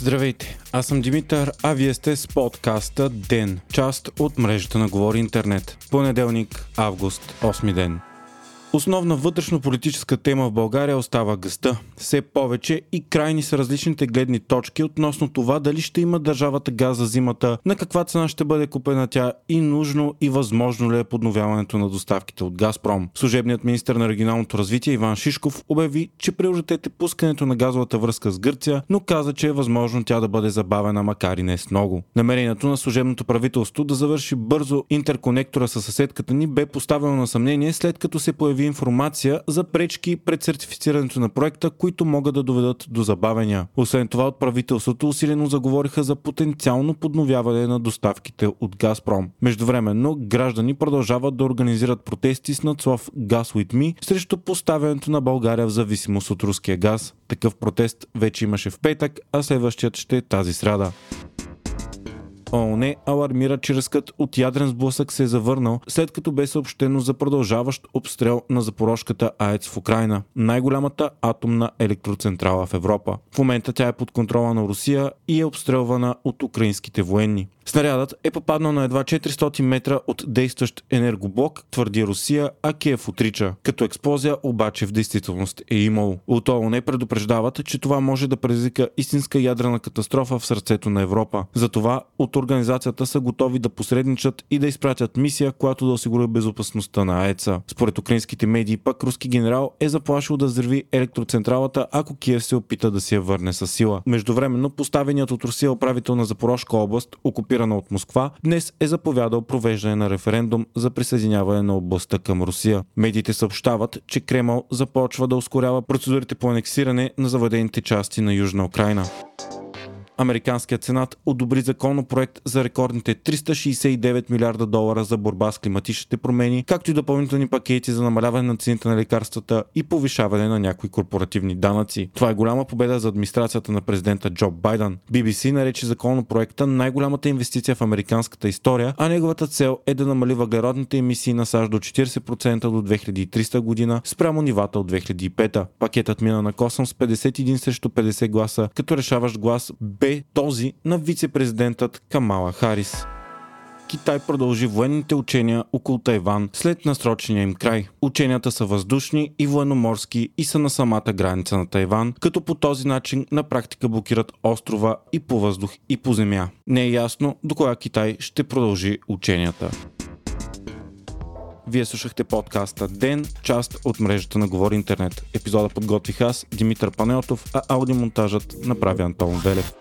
Здравейте, аз съм Димитър, а вие сте с подкаста ДЕН, част от мрежата на Говори Интернет. Понеделник, август, 8 ден. Основна вътрешно-политическа тема в България остава гъста. Все повече и крайни са различните гледни точки относно това дали ще има държавата газ за зимата, на каква цена ще бъде купена тя и нужно и възможно ли е подновяването на доставките от Газпром. Служебният министр на регионалното развитие Иван Шишков обяви, че приоритет пускането на газовата връзка с Гърция, но каза, че е възможно тя да бъде забавена, макар и не с много. Намерението на служебното правителство да завърши бързо интерконектора с съседката ни бе поставено на съмнение след като се появи появи информация за пречки пред сертифицирането на проекта, които могат да доведат до забавения. Освен това от правителството усилено заговориха за потенциално подновяване на доставките от Газпром. Междувременно граждани продължават да организират протести с надслов Gas with me срещу поставянето на България в зависимост от руския газ. Такъв протест вече имаше в петък, а следващият ще е тази сряда. ООН алармира, че ръскът от ядрен сблъсък се е завърнал, след като бе съобщено за продължаващ обстрел на запорожката АЕЦ в Украина, най-голямата атомна електроцентрала в Европа. В момента тя е под контрола на Русия и е обстрелвана от украинските военни. Снарядът е попаднал на едва 400 метра от действащ енергоблок, твърди Русия, а Киев отрича. Като експлозия обаче в действителност е имало. От ООН предупреждават, че това може да предизвика истинска ядрена катастрофа в сърцето на Европа. Затова от организацията са готови да посредничат и да изпратят мисия, която да осигури безопасността на АЕЦа. Според украинските медии пък руски генерал е заплашил да взриви електроцентралата, ако Киев се опита да си я върне с сила. Междувременно поставеният от Русия управител на Запорожка област, окупирана от Москва, днес е заповядал провеждане на референдум за присъединяване на областта към Русия. Медиите съобщават, че Кремъл започва да ускорява процедурите по анексиране на заведените части на Южна Украина. Американският сенат одобри законопроект за рекордните 369 милиарда долара за борба с климатичните промени, както и допълнителни пакети за намаляване на цените на лекарствата и повишаване на някои корпоративни данъци. Това е голяма победа за администрацията на президента Джо Байден. BBC нарече законопроекта най-голямата инвестиция в американската история, а неговата цел е да намали въглеродните емисии на САЩ до 40% до 2300 година спрямо нивата от 2005. Пакетът мина на косъм с 51 срещу 50 гласа, като решаващ глас бе бе този на вице-президентът Камала Харис. Китай продължи военните учения около Тайван след насрочения им край. Ученията са въздушни и военноморски и са на самата граница на Тайван, като по този начин на практика блокират острова и по въздух и по земя. Не е ясно до кога Китай ще продължи ученията. Вие слушахте подкаста Ден, част от мрежата на Говори Интернет. Епизода подготвих аз, Димитър Панелтов, а аудиомонтажът направи Антон Велев.